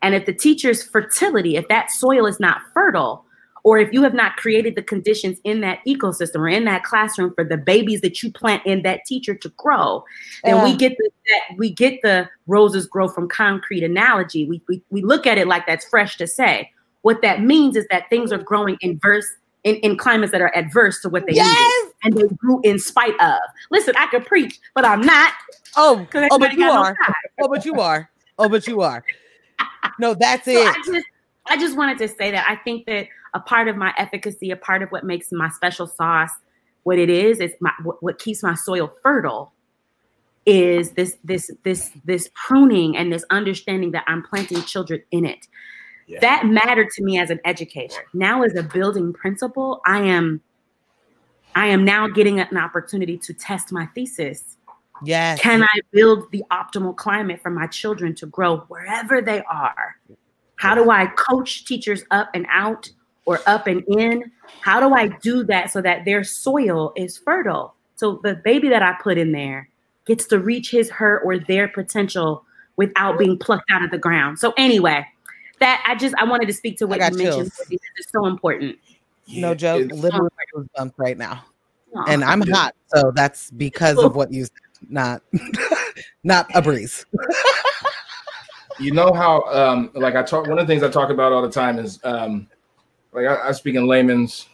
And if the teacher's fertility, if that soil is not fertile, or if you have not created the conditions in that ecosystem or in that classroom for the babies that you plant in that teacher to grow, then we get the that we get the roses grow from concrete analogy. We, we we look at it like that's fresh to say. What that means is that things are growing in verse in, in climates that are adverse to what they needed Yes. and they grew in spite of. Listen, I could preach, but I'm not Oh, oh, but you are. No Oh, but you are. Oh, but you are. No, that's so it. I just, wanted to say that I think that a part of my efficacy, a part of what makes my special sauce what it is, is my what, what keeps my soil fertile is this this this this pruning and this understanding that I'm planting children in it. Yeah. That mattered to me as an educator. Now as a building principal, I am I am now getting an opportunity to test my thesis Yes. can I build the optimal climate for my children to grow wherever they are? How do I coach teachers up and out or up and in? How do I do that so that their soil is fertile? So the baby that I put in there gets to reach his, her, or their potential without being plucked out of the ground. So anyway, that I just I wanted to speak to what got you mentioned because it's so important. no joke. it's- Literally goosebumps right now. Aw. And I'm hot, so that's because of what you said, not not a breeze. you know how um like i talk one of the things i talk about all the time is um like i, I speak in layman's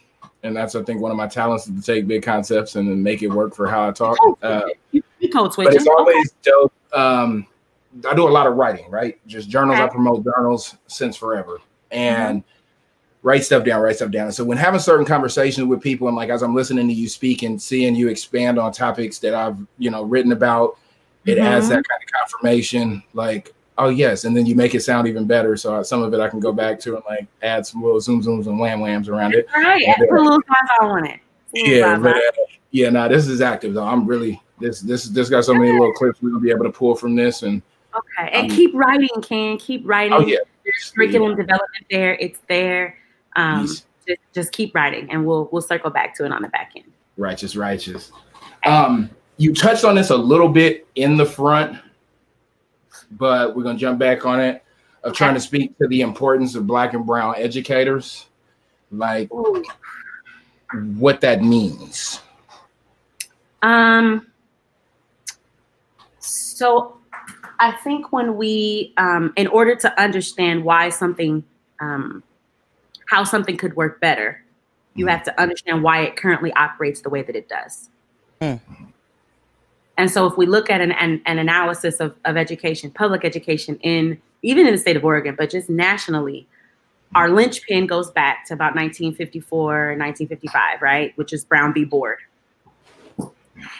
and that's i think one of my talents is to take big concepts and then make it work for how i talk. Uh, but it's always dope um i do a lot of writing right? Just journals i promote journals since forever. And write stuff down write stuff down. So when having certain conversations with people and like as i'm listening to you speak and seeing you expand on topics that i've you know written about it adds Mhm. that kind of confirmation. Like oh yes and then you make it sound even better so some of it i can go back to and like add some little zoom zooms and wham whams around it right, Yeah. put a little sci-fi on it. Put a little yeah but uh, yeah no this is active though i'm really this this this got so many little clips we're gonna be able to pull from this and Okay, and Um, keep writing, Ken. Keep writing. oh yeah There's curriculum development there. It's there. Um, just, just keep writing, and we'll we'll circle back to it on the back end. righteous righteous um you touched on this a little bit in the front but we're gonna jump back on it of trying to speak to the importance of black and brown educators, like what that means. Um, so I think when we, um, in order to understand why something, um, how something could work better, you have to understand why it currently operates the way that it does. Mm. And so if we look at an, an, an analysis of, of education, public education in even in the state of Oregon, but just nationally, our linchpin goes back to about 1954, 1955, right? Which is Brown v. Board.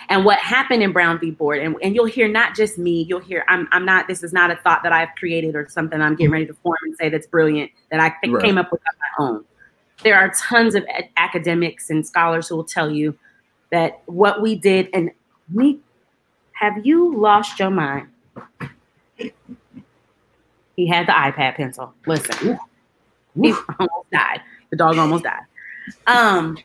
And what happened in Brown v. Board, and, and you'll hear not just me, you'll hear, I'm, I'm not, this is not a thought that I've created or something I'm getting ready to form and say that's brilliant, that I Right. came up with on my own. There are tons of ed- academics and scholars who will tell you that what we did, and me, have you lost your mind? He had the iPad pencil. Listen, he almost died. The dog almost died. Um,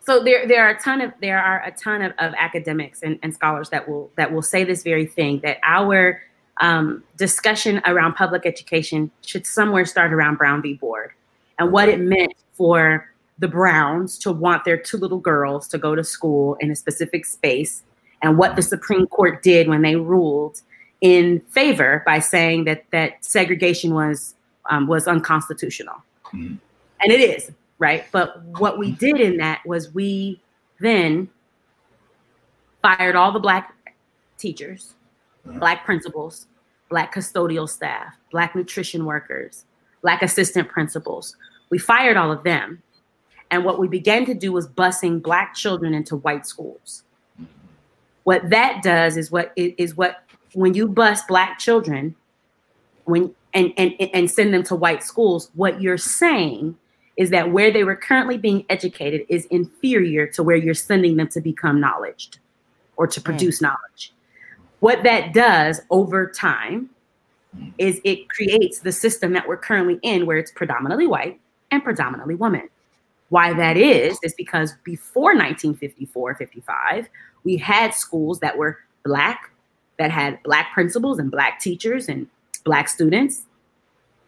so there, there are a ton of there are a ton of, of academics and, and scholars that will that will say this very thing that our um, discussion around public education should somewhere start around Brown v. Board and what it meant for the Browns to want their two little girls to go to school in a specific space and what the Supreme Court did when they ruled in favor by saying that that segregation was um, was unconstitutional, Mhm. and it is right. But what we did in that was we then fired all the black teachers, black principals, black custodial staff, black nutrition workers, black assistant principals. We fired all of them, and what we began to do was busing black children into white schools what that does is what is what when you bus black children when and and and send them to white schools what you're saying is that where they were currently being educated is inferior to where you're sending them to become knowledge or to mm. produce knowledge. What that does over time is it creates the system that we're currently in where it's predominantly white and predominantly woman. Why that is is because before 1954 55 we had schools that were black that had black principals and black teachers and black students.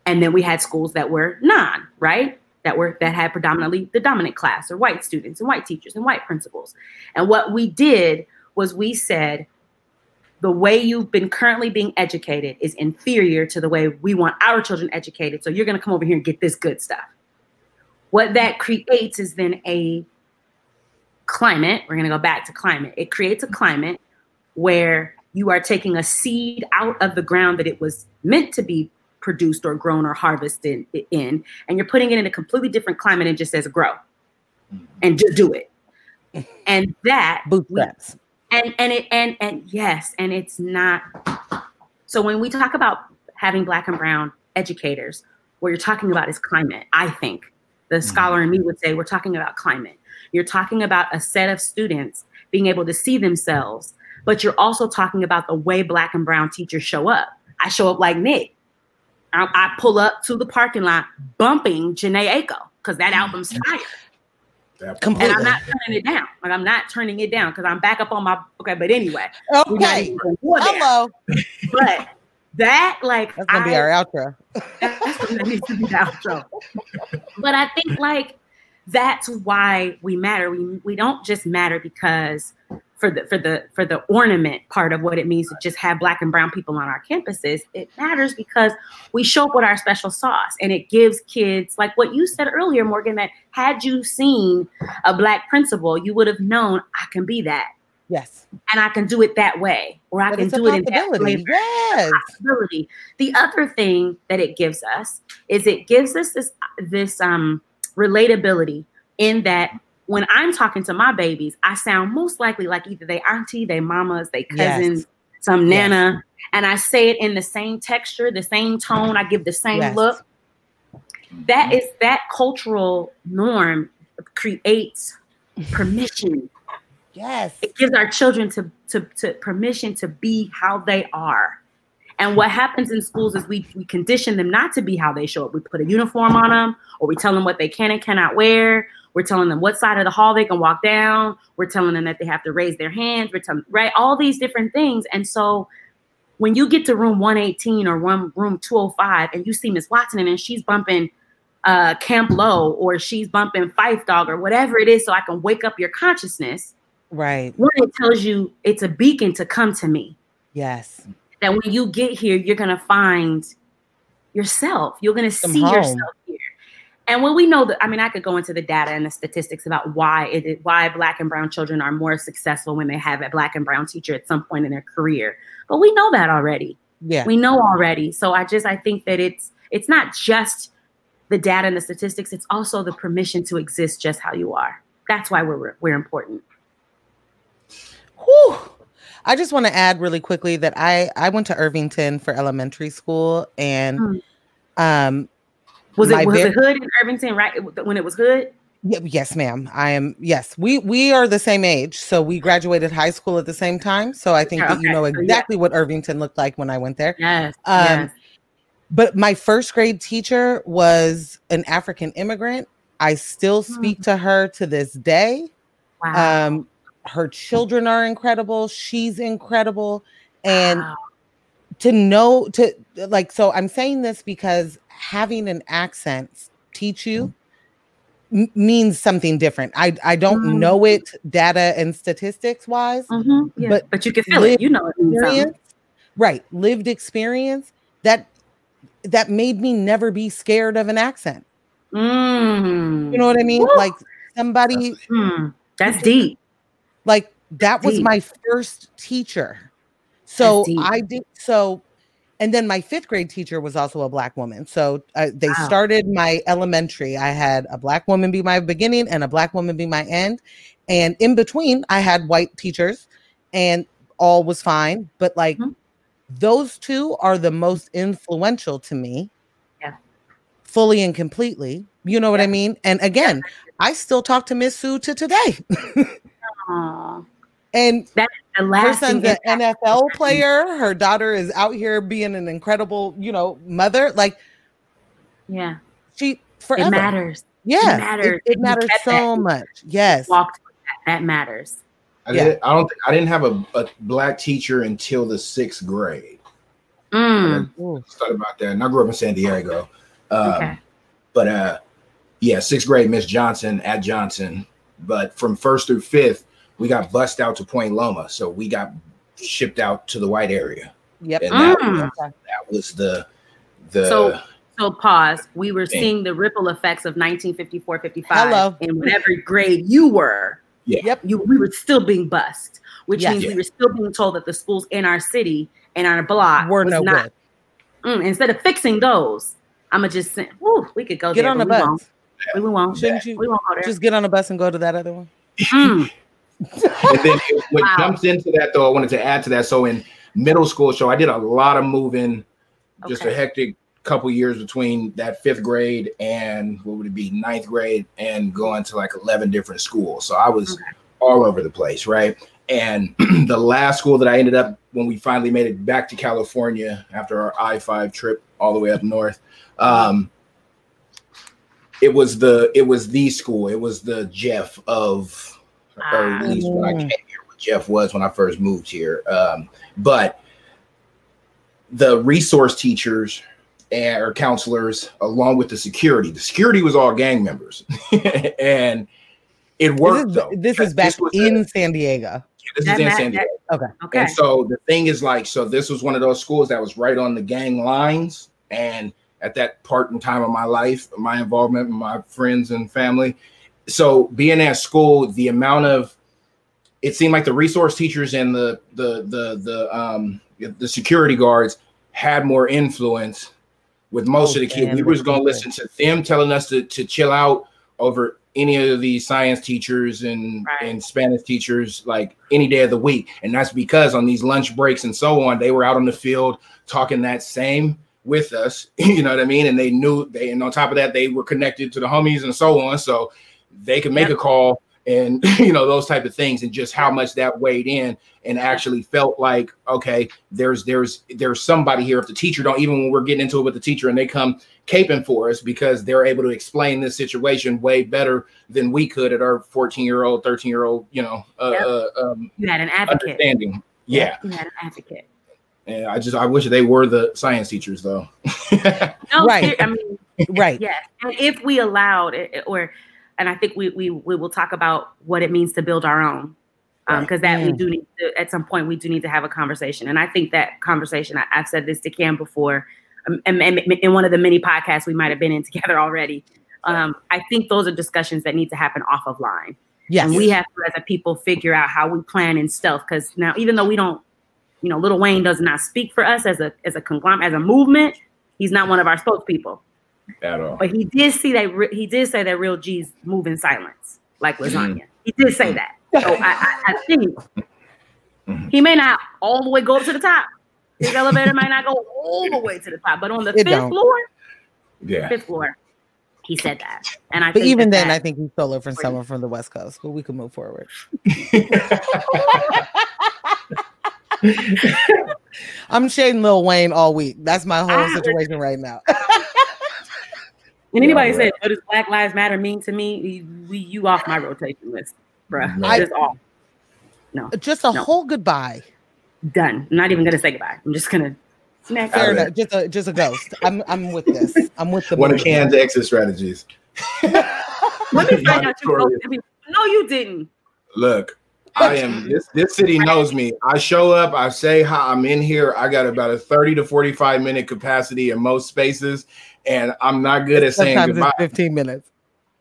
And then we had schools that were non right? That were that had predominantly the dominant class or white students and white teachers and white principals. And what we did was we said the way you've been currently being educated is inferior to the way we want our children educated so you're going to come over here and get this good stuff. What that creates is then a climate we're going to go back to climate it creates a climate where you are taking a seed out of the ground that it was meant to be produced or grown or harvested in and you're putting it in a completely different climate and just says grow mm. and just do it. And that Bootstraps. and and it and and yes and it's not so when we talk about having black and brown educators what you're talking about is climate i think. The mm-hmm. scholar in me would say we're talking about climate you're talking about a set of students being able to see themselves but you're also talking about the way black and brown teachers show up i show up like nick i, I pull up to the parking lot bumping Jhené Aiko because that album's mm-hmm. fire That- Completely. and I'm not turning it down. Like I'm not turning it down because I'm back up on my okay. But anyway, Okay. even gonna go there. Hello. But that like That's gonna be our outro. that's what that needs to be the outro. But I think like that's why we matter. We we don't just matter because for the for the for the ornament part of what it means to just have black and brown people on our campuses. It matters because we show up with our special sauce and it gives kids like what you said earlier, Morgan, that had you seen a black principal, you would have known I can be that Yes. and I can do it that way, or I But can do it in that way Yes. possibility. The other thing that it gives us is it gives us this this um relatability in that when I'm talking to my babies, I sound most likely like either they auntie, they mamas, they cousins, Yes. some Yes. nana, and I say it in the same texture, the same tone, I give the same Yes. look. That is that cultural norm creates permission Yes. it gives our children to, to, to permission to be how they are. And what happens in schools is we, we condition them not to be how they show up. We put a uniform on them, or we tell them what they can and cannot wear. We're telling them what side of the hall they can walk down. We're telling them that they have to raise their hands. We're telling right all these different things. And so when you get to room 118 or room room 205 and you see Miss Watson and she's bumping uh, Camp Lo or she's bumping Phife Dawg or whatever it is, so I can wake up your consciousness. Right. One, it tells you it's a beacon to come to me. Yes. That when you get here, you're gonna find yourself. You're gonna Come see home. yourself here. And when we know that, I mean, I could go into the data and the statistics about why it why Black and Brown children are more successful when they have a Black and Brown teacher at some point in their career. But we know that already. Yeah. We know already. So I just I think that it's it's not just the data and the statistics. It's also the permission to exist just how you are. That's why we're we're important. Whew. I just want to add really quickly that I I went to Irvington for elementary school and Mm. um Was it was it hood in Irvington right when it was hood? yes ma'am I am yes we we are the same age so we graduated high school at the same time so I think Okay, that you know exactly what Irvington looked like when I went there Yes. Um, yes. but my first grade teacher was an African immigrant I still Hmm. speak to her to this day Wow. um her children are incredible she's incredible and Wow. to know to like so i'm saying this because having an accent teach you m- means something different i i don't Mm. know it data and statistics wise Mhm, yeah. but but, you can feel it. You know it experience right lived experience that that made me never be scared of an accent Mm. you know what i mean Woo. like somebody Hmm. That's deep. Like that was my first teacher. So i did so and then my fifth grade teacher was also a black woman. So uh, they Wow. started my elementary. I had a black woman be my beginning and a black woman be my end. And in between i had white teachers and all was fine. But like Mhm. those two are the most influential to me. Yeah. fully and completely. You know what i mean? And again i still talk to miss sue to today Aw. and The her son's an. NFL player. Her daughter is out here being an incredible, you know, mother. Like Yeah. she forever. It matters. Yeah, it matters. It, it matters so that. much. Yes. Walked that. That matters. I, Yeah. did, I don't. think- I didn't have a, a black teacher until the sixth grade. Mm. Ooh. Thought about that, and I grew up in San Diego. Um, Okay. But uh, yeah, sixth grade, Miss Johnson at Johnson. But from first through fifth, we got bussed out to Point Loma, so we got shipped out to the white area, Yep. and that, Mm. was, that was the the. So- So pause. We were Dang. seeing the ripple effects of 1954, 55 Hello. in whatever grade you were. Yeah. Yep. You we were still being bussed, which Yes. means Yeah. we were still being told that the schools in our city and our block We're was no not. Mm, instead of fixing those, I'm gonna just say, whew, we could go Get there, on the but we won't. bus. We, we won't. Shouldn't you We won't go there. just get on a bus and go to that other one? Mm. and then what Wow. jumps into that though, I wanted to add to that. So in middle school, so I did a lot of moving, just a hectic couple years between that fifth grade and what would it be ninth grade and going to like 11 different schools. So I was Okay. all over the place, right? And the last school that I ended up when we finally made it back to California after our I 5 trip all the way up north. Um, it was the it was the school. It was the Jeff of or Ah. at least when I Mm. came here, what Jeff was when I first moved here. Um, but the resource teachers and or counselors, along with the security, the security was all gang members, and it This worked. is, though, this is back was in a- San Diego. this That is in San Diego. Okay. Okay. And so the thing is like, so this was one of those schools that was right on the gang lines. And at that part in time of my life, my involvement, my friends and family. So being at school, the amount of it seemed like the resource teachers and the the the the um the security guards had more influence with most Oh, of the kids. We the was gonna listen to them telling us to, to chill out over any of these science teachers and Right. and Spanish teachers like any day of the week. And that's because on these lunch breaks and so on, they were out on the field talking that same with us. You know what I mean? And they knew they and on top of that, they were connected to the homies and so on. So they could make Yep. a call and you know those type of things and just how much that weighed in and actually felt like okay there's there's there's somebody here if the teacher don't even when we're getting into it with the teacher and they come caping for us because they're able to explain this situation way better than we could at our 14 year old 13 year old you know uh, Yep. uh, um, you had an advocate. understanding yeah You had an advocate. And I just I wish they were the science teachers though. No, Right. I mean, Right. yes. And if we allowed it, or, and I think we we we will talk about what it means to build our own, because that we do need to at some point we do need to have a conversation. And I think that conversation. I, I've said this to Cam before, um, and, and in one of the many podcasts we might have been in together already. Um, I think those are discussions that need to happen off of line. Yes. And we have to, as a people, figure out how we plan in stealth. Because now, even though we don't, you know, Lil Wayne does not speak for us as a as a conglomerate, as a movement. He's not one of our spokespeople. At all. But he did see that re- he did say that real G's move in silence, like lasagna. He did say that. So I, I, I think Mhm. he may not all the way go up to the top. His elevator might not go all the way to the top, but on the It fifth don't. floor, Yeah. fifth floor, he said that. And I But think even that then, I that- think he's solo from someone from the West Coast, but we can move forward. I'm shading Lil Wayne all week. That's my whole situation right now. and anybody Yeah, said, oh, "What does Black Lives Matter mean to me?" We you off my rotation list, bruh. Right. Just off. No, just a No. whole goodbye. Done. I'm not even gonna say goodbye. I'm just gonna next. Fair enough. Just a just a ghost. I'm I'm with this. I'm with the One of move. Can's exit strategies. Let me find out you Victoria. go. No, you didn't. Look, I am this this city knows me. I show up, I say hi, I'm in here. I got about a 30 to 45 minute capacity in most spaces, and I'm not good at saying Sometimes goodbye. it's 15 minutes.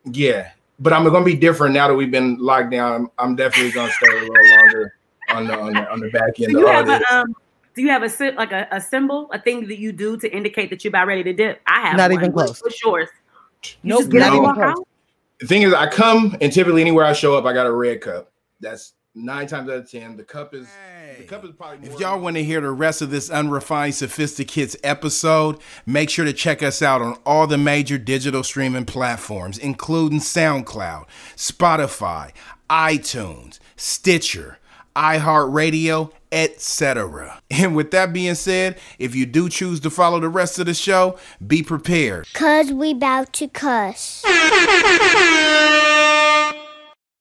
Yeah, but I'm gonna be different now that we've been locked down. I'm, I'm definitely gonna stay a little longer on the on the, on the back end Do of you all have a um? Do you have a sy- like a, a symbol, a thing that you do to indicate that you're about ready to dip? I have Not one. even close. What's yours? You Nope, just get up not even close. out. The thing is, I come and typically anywhere I show up, I got a red cup. That's nine times out of ten. The cup is the cup is probably. If y'all want to hear the rest of this unrefined sophisticates episode, make sure to check us out on all the major digital streaming platforms, including SoundCloud, Spotify, iTunes, Stitcher, iHeartRadio, etc. And with that being said, if you do choose to follow the rest of the show, be prepared. Cause we bout to cuss.